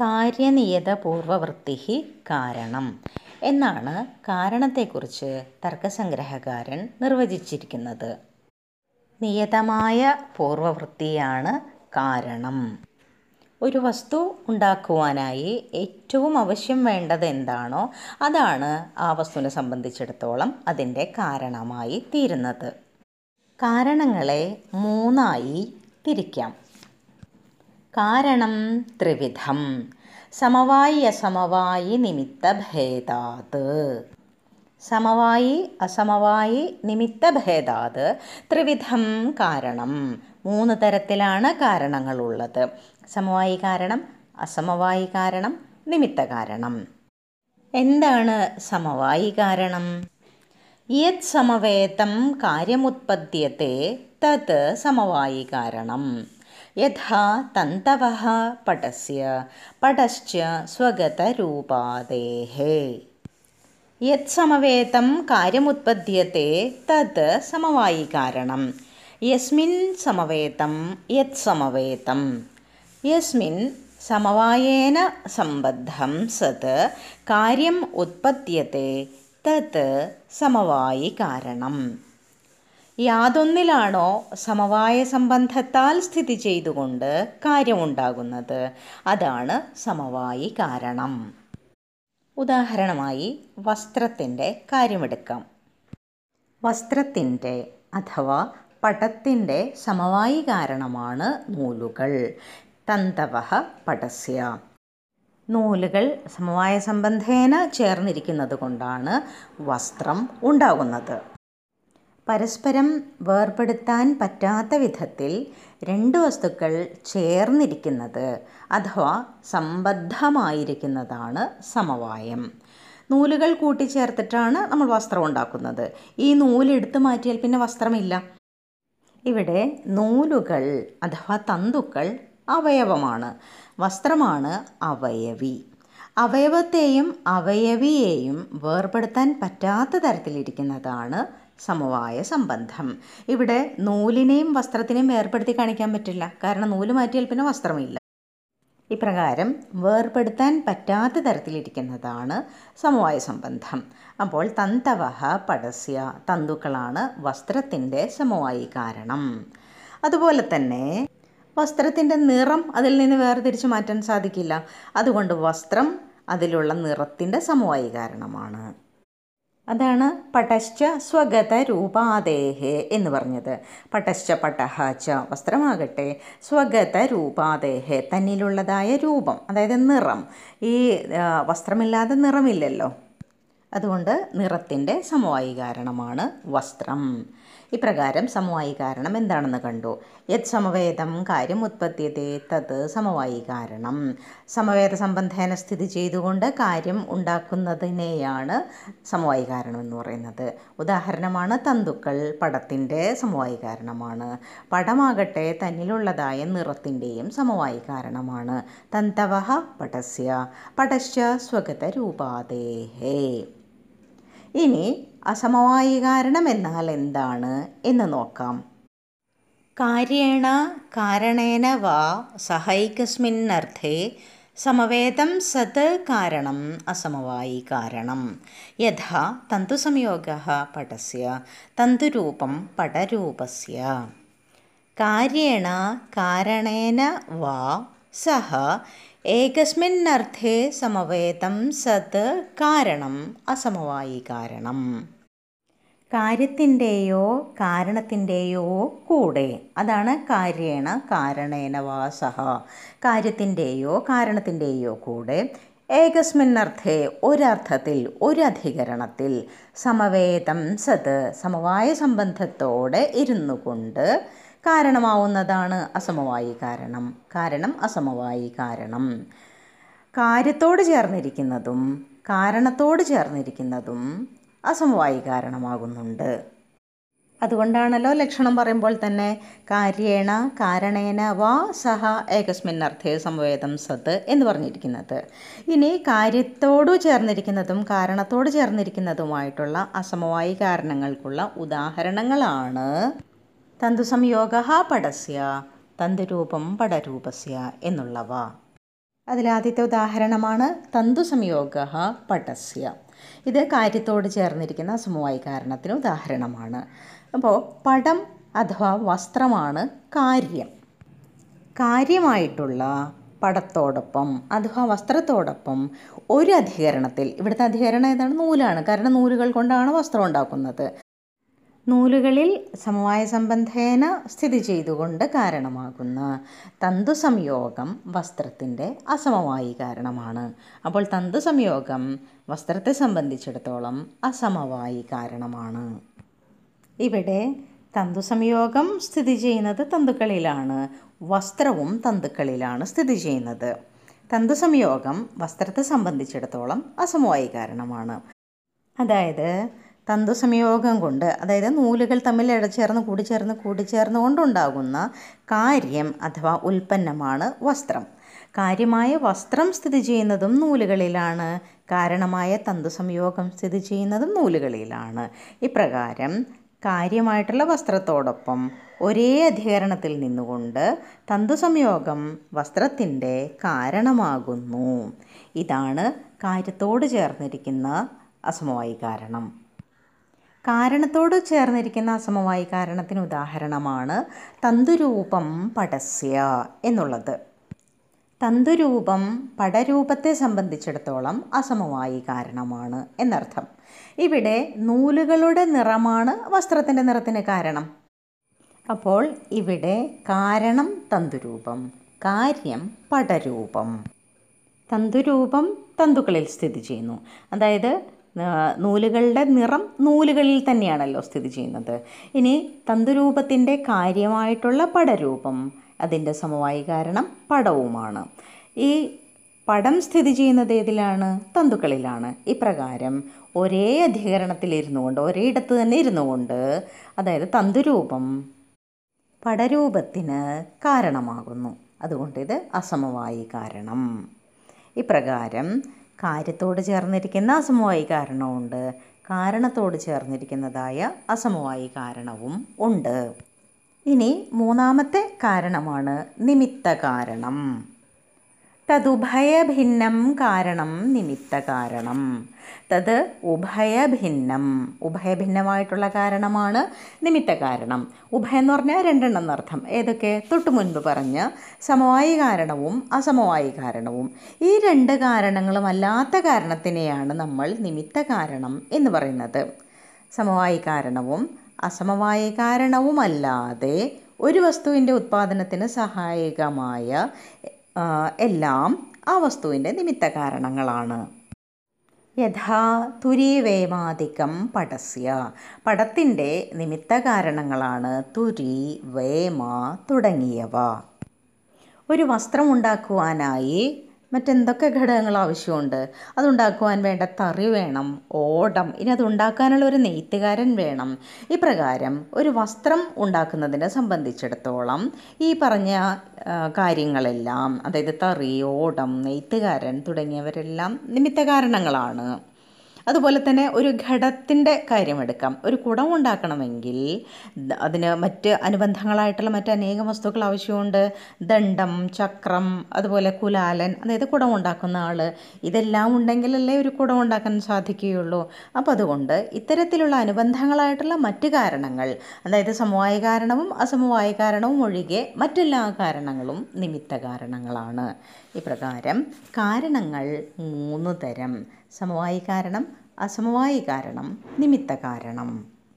കാര്യനിയത പൂർവവൃത്തി കാരണം എന്നാണ് കാരണത്തെക്കുറിച്ച് തർക്കസംഗ്രഹകാരൻ നിർവചിച്ചിരിക്കുന്നത്. നിയതമായ പൂർവവൃത്തിയാണ് കാരണം. ഒരു വസ്തു ഉണ്ടാക്കുവാനായി ഏറ്റവും ആവശ്യം വേണ്ടത് എന്താണോ അതാണ് ആ വസ്തുവിനെ സംബന്ധിച്ചിടത്തോളം അതിന്റെ കാരണമായി തീരുന്നത്. കാരണങ്ങളെ മൂന്നായി തിരിക്കാം. കാരണം ത്രിവിധം. സമവായി അസമവായി നിമിത്തഭേദാത് സമവായി അസമവായി നിമിത്തഭേദാത് ത്രിവിധം കാരണം. മൂന്ന് തരത്തിലാണ് കാരണങ്ങളുള്ളത്. സമവായി കാരണം അസമവായി കാരണം നിമിത്ത കാരണം. എന്താണ് സമവായി കാരണം? യത് സമവേതം കാര്യമുത്പദ്യത്തെ തത് സമവായി കാരണം. यथा तन्तवः पटस्य पटश्च स्वगतरूपादेः। यत्समवेतं कार्यमुत्पद्यते तत् समवायिकारणं यस्मिन् समवेतं यत्समवेतं यस्मिन् समवायेन सम्बद्धं सत् कार्यम् उत्पद्यते तत् समवायिकारणम् യാതൊന്നിലാണോ സമവായ സംബന്ധത്താൽ സ്ഥിതി ചെയ്തുകൊണ്ട് കാര്യമുണ്ടാകുന്നത്? അതാണ് സമവായി കാരണം. ഉദാഹരണമായി വസ്ത്രത്തിന്റെ കാര്യമെടുക്കാം. വസ്ത്രത്തിന്റെ അഥവാ പടത്തിന്റെ സമവായി കാരണമാണ് നൂലുകൾ. തന്തവ പടസ്യ നൂലുകൾ സമവായ സംബന്ധേന ചേർന്നിരിക്കുന്നത് കൊണ്ടാണ് വസ്ത്രം ഉണ്ടാകുന്നത്. പരസ്പരം വേർപെടുത്താൻ പറ്റാത്ത വിധത്തിൽ രണ്ട് വസ്തുക്കൾ ചേർന്നിരിക്കുന്നത് അഥവാ സംബദ്ധമായിരിക്കുന്നതാണ് സമവായം. നൂലുകൾ കൂട്ടിച്ചേർത്തിട്ടാണ് നമ്മൾ വസ്ത്രം ഉണ്ടാക്കുന്നത്. ഈ നൂലെടുത്ത് മാറ്റിയാൽ പിന്നെ വസ്ത്രമില്ല. ഇവിടെ നൂലുകൾ അഥവാ തന്തുക്കൾ അവയവമാണ്. വസ്ത്രമാണ് അവയവി. അവയവത്തെയും അവയവിയെയും വേർപെടുത്താൻ പറ്റാത്ത തരത്തിലിരിക്കുന്നതാണ് സമവായ സംബന്ധം. ഇവിടെ നൂലിനെയും വസ്ത്രത്തിനെയും വേർപ്പെടുത്തി കാണിക്കാൻ പറ്റില്ല. കാരണം നൂൽ മാറ്റിയാൽ പിന്നെ വസ്ത്രമില്ല. ഇപ്രകാരം വേർപെടുത്താൻ പറ്റാത്ത തരത്തിലിരിക്കുന്നതാണ് സമവായ സംബന്ധം. അപ്പോൾ തന്തവഹ പടസ്യ തന്തുക്കളാണ് വസ്ത്രത്തിന്റെ സമവായി കാരണം. അതുപോലെ തന്നെ വസ്ത്രത്തിന്റെ നിറം അതിൽ നിന്ന് വേർതിരിച്ച് മാറ്റാൻ സാധിക്കില്ല. അതുകൊണ്ട് വസ്ത്രം അതിലുള്ള നിറത്തിന്റെ സമവായി കാരണമാണ്. അതാണ് പടശ്ച സ്വഗത രൂപാദേഹേ എന്ന് പറഞ്ഞത്. പടശ്ച പടഹ ച വസ്ത്രമാകട്ടെ സ്വഗത രൂപാദേഹേ തന്നിലുള്ളതായ രൂപം അതായത് നിറം. ഈ വസ്ത്രമില്ലാതെ നിറമില്ലല്ലോ. അതുകൊണ്ട് നിറത്തിന്റെ സമവായി കാരണമാണ് വസ്ത്രം. ഇപ്രകാരം സമവായി കാരണം എന്താണെന്ന് കണ്ടു. യത് സമവേദം കാര്യം ഉത്പത്തിയതേ തത് സമവായി കാരണം. സമവേദ സംബന്ധേന സ്ഥിതി ചെയ്തുകൊണ്ട് കാര്യം ഉണ്ടാക്കുന്നതിനെയാണ് സമവായി കാരണം എന്ന് പറയുന്നത്. ഉദാഹരണമാണ് തന്തുക്കൾ പടത്തിന്റെ സമവായി കാരണമാണ്. പടമാകട്ടെ തന്നിലുള്ളതായ നിറത്തിന്റെയും സമവായി കാരണമാണ്. തന്തവഹ പടസ്യ പടശ്ച സ്വഗത രൂപാദേഹേ. ഇനി അസമവായി കാരണം എന്നാൽ എന്താണ് എന്ന് നോക്കാം. കാര്യേണ കാരണേന വാ സഹൈകസ്മിന്നർത്ഥേ സമവേദം സത് കാരണം അസമവായി കാരണം. യഥാ തന്തുസംയോഗ പടസ്യ തന്തുരൂപം പടരൂപസ്യ കാര്യേണ കാരണേന വാ സഹ ഏകസ്മിന്നർത്ഥേ സമവേതം സത് കാരണം അസമവായി കാരണം. കാര്യത്തിന്റെയോ കാരണത്തിന്റെയോ കൂടെ. അതാണ് കാര്യേണ കാരണേന വാ സഹ. കാര്യത്തിന്റെയോ കാരണത്തിന്റെയോ കൂടെ. ഏകസ്മിന്നർത്ഥേ ഒരർത്ഥത്തിൽ ഒരധികരണത്തിൽ സമവേതം സത് സമവായ സംബന്ധത്തോടെ ഇരുന്നു കൊണ്ട് കാരണമാവുന്നതാണ് അസമവായി കാരണം. കാരണം അസമവായി കാരണം. കാര്യത്തോട് ചേർന്നിരിക്കുന്നതും കാരണത്തോട് ചേർന്നിരിക്കുന്നതും അസമവായി കാരണമാകുന്നുണ്ട്. അതുകൊണ്ടാണല്ലോ ലക്ഷണം പറയുമ്പോൾ തന്നെ കാര്യേണ കാരണേന വാ സഹ ഏകസ്മിന്നർത്ഥേ സംവേദം സത് എന്ന് പറഞ്ഞിരിക്കുന്നത്. ഇനി കാര്യത്തോട് ചേർന്നിരിക്കുന്നതും കാരണത്തോട് ചേർന്നിരിക്കുന്നതുമായിട്ടുള്ള അസമവായി കാരണങ്ങൾക്കുള്ള ഉദാഹരണങ്ങളാണ്. തന്തുസംയോഗ പടസ്യ തന്തുരൂപം പടരൂപസ്യ എന്നുള്ളവ. അതിലാദ്യത്തെ ഉദാഹരണമാണ് തന്തു തന്തുസംയോഗ പടസ്യ ഇത് കാര്യത്തോട് ചേർന്നിരിക്കുന്ന സമവായി കാരണത്തിന് ഉദാഹരണമാണ്. അപ്പോൾ പടം അഥവാ വസ്ത്രമാണ് കാര്യം. കാര്യമായിട്ടുള്ള പടത്തോടൊപ്പം അഥവാ വസ്ത്രത്തോടൊപ്പം ഒരു അധികരണത്തിൽ ഇവിടുത്തെ അധികരണം ഏതാണ്? നൂലാണ്. കാരണം നൂലുകൾ കൊണ്ടാണ് വസ്ത്രം ഉണ്ടാക്കുന്നത്. നൂലുകളിൽ സമവായ സംബന്ധേന സ്ഥിതി ചെയ്തുകൊണ്ട് കാരണമാകുന്ന തന്തു സംയോഗം വസ്ത്രത്തിന്റെ അസമവായി കാരണമാണ്. അപ്പോൾ തന്തു സംയോഗം വസ്ത്രത്തെ സംബന്ധിച്ചിടത്തോളം അസമവായി കാരണമാണ്. ഇവിടെ തന്തു സംയോഗം സ്ഥിതി ചെയ്യുന്നത് തന്തുക്കളിലാണ് വസ്ത്രവും തന്തുക്കളിലാണ് സ്ഥിതി ചെയ്യുന്നത്. തന്തു സംയോഗം വസ്ത്രത്തെ സംബന്ധിച്ചിടത്തോളം അസമവായി കാരണമാണ്. അതായത് തന്തുസംയോഗം കൊണ്ട് അതായത് നൂലുകൾ തമ്മിൽ ഇടചേർന്ന് കൂടിച്ചേർന്ന് കൂടിച്ചേർന്ന് കൊണ്ടുണ്ടാകുന്ന കാര്യം അഥവാ ഉൽപ്പന്നമാണ് വസ്ത്രം. കാര്യമായ വസ്ത്രം സ്ഥിതി ചെയ്യുന്നതും നൂലുകളിലാണ്. കാരണമായ തന്തു സംയോഗം സ്ഥിതി ചെയ്യുന്നതും നൂലുകളിലാണ്. ഇപ്രകാരം കാര്യമായിട്ടുള്ള വസ്ത്രത്തോടൊപ്പം ഒരേ അധികരണത്തിൽ നിന്നുകൊണ്ട് തന്തു സംയോഗം വസ്ത്രത്തിന്റെ കാരണമാകുന്നു. ഇതാണ് കാര്യത്തോട് ചേർന്നിരിക്കുന്ന അസമവായി കാരണം. കാരണത്തോട് ചേർന്നിരിക്കുന്ന അസമവായി കാരണത്തിന് ഉദാഹരണമാണ് തന്തുരൂപം പടസ്യ എന്നുള്ളത്. തന്തുരൂപം പടരൂപത്തെ സംബന്ധിച്ചിടത്തോളം അസമവായി കാരണമാണ് എന്നർത്ഥം. ഇവിടെ നൂലുകളുടെ നിറമാണ് വസ്ത്രത്തിന്റെ നിറത്തിന് കാരണം. അപ്പോൾ ഇവിടെ കാരണം തന്തുരൂപം കാര്യം പടരൂപം. തന്തുരൂപം തന്തുക്കളിൽ സ്ഥിതി ചെയ്യുന്നു. അതായത് നൂലുകളുടെ നിറം നൂലുകളിൽ തന്നെയാണല്ലോ സ്ഥിതി ചെയ്യുന്നത്. ഇനി തന്തുരൂപത്തിന്റെ കാര്യമായിട്ടുള്ള പടരൂപം അതിന്റെ സമവായി കാരണം പടവുമാണ്. ഈ പടം സ്ഥിതി ചെയ്യുന്നത് ഏതിലാണ്? തന്തുക്കളിലാണ്. ഇപ്രകാരം ഒരേ അധികരണത്തിലിരുന്നു കൊണ്ട് ഒരേ ഇടത്ത് തന്നെ ഇരുന്നു കൊണ്ട് അതായത് തന്തുരൂപം പടരൂപത്തിന് കാരണമാകുന്നു. അതുകൊണ്ട് ഇത് അസമവായി കാരണം. ഇപ്രകാരം കാര്യത്തോട് ചേർന്നിരിക്കുന്ന അസമവായി കാരണമുണ്ട് കാരണത്തോട് ചേർന്നിരിക്കുന്നതായ അസമവായി കാരണവും ഉണ്ട്. ഇനി മൂന്നാമത്തെ കാരണമാണ് നിമിത്ത കാരണം. തതുഭയഭിന്നം കാരണം നിമിത്ത കാരണം. തത് ഉഭയഭിന്നം. ഉഭയഭിന്നമായിട്ടുള്ള കാരണമാണ് നിമിത്ത കാരണം. ഉഭയം എന്ന് പറഞ്ഞാൽ രണ്ടെണ്ണം എന്നർത്ഥം ഏതൊക്കെ? തൊട്ടു മുൻപ് പറഞ്ഞ സമവായി കാരണവും അസമവായി കാരണവും. ഈ രണ്ട് കാരണങ്ങളും അല്ലാത്ത കാരണത്തിനെയാണ് നമ്മൾ നിമിത്ത കാരണം എന്ന് പറയുന്നത്. സമവായി കാരണവും അസമവായ കാരണവുമല്ലാതെ ഒരു വസ്തുവിന്റെ ഉത്പാദനത്തിന് സഹായകമായ എല്ലാം ആ വസ്തുവിന്റെ നിമിത്ത കാരണങ്ങളാണ്. യഥാ തുരീവേമാധികം പടസ്യ. പടത്തിന്റെ നിമിത്ത കാരണങ്ങളാണ് തുരി വേമ തുടങ്ങിയവ. ഒരു വസ്ത്രം ഉണ്ടാക്കുവാനായി മറ്റെന്തൊക്കെ ഘടകങ്ങൾ ആവശ്യമുണ്ട്? അതുണ്ടാക്കുവാൻ വേണ്ട തറി വേണം ഓടം ഇനി അത് ഉണ്ടാക്കാനുള്ള ഒരു നെയ്ത്തുകാരൻ വേണം. ഇപ്രകാരം ഒരു വസ്ത്രം ഉണ്ടാക്കുന്നതിനെ സംബന്ധിച്ചിടത്തോളം ഈ പറഞ്ഞ കാര്യങ്ങളെല്ലാം അതായത് തറി ഓടം നെയ്ത്തുകാരൻ തുടങ്ങിയവരെല്ലാം നിമിത്ത കാരണങ്ങളാണ് അതുപോലെ തന്നെ ഒരു ഘടത്തിന്റെ കാര്യമെടുക്കാം. ഒരു കുടം ഉണ്ടാക്കണമെങ്കിൽ അതിന് മറ്റ് അനുബന്ധങ്ങളായിട്ടുള്ള മറ്റ് അനേകം വസ്തുക്കൾ ആവശ്യമുണ്ട്. ദണ്ഡം ചക്രം അതുപോലെ കുലാലൻ അതായത് കുടം ഉണ്ടാക്കുന്ന ആൾ ഇതെല്ലാം ഉണ്ടെങ്കിലല്ലേ ഒരു കുടം ഉണ്ടാക്കാൻ സാധിക്കുകയുള്ളൂ. അപ്പോൾ അതുകൊണ്ട് ഇത്തരത്തിലുള്ള അനുബന്ധങ്ങളായിട്ടുള്ള മറ്റ് കാരണങ്ങൾ അതായത് സമവായ കാരണവും അസമവായ കാരണവും ഒഴികെ മറ്റെല്ലാ കാരണങ്ങളും നിമിത്ത കാരണങ്ങളാണ് ഇപ്രകാരം കാരണങ്ങൾ മൂന്ന് തരം. സമവായി കാരണം അസമവായി കാരണം നിമിത്ത കാരണം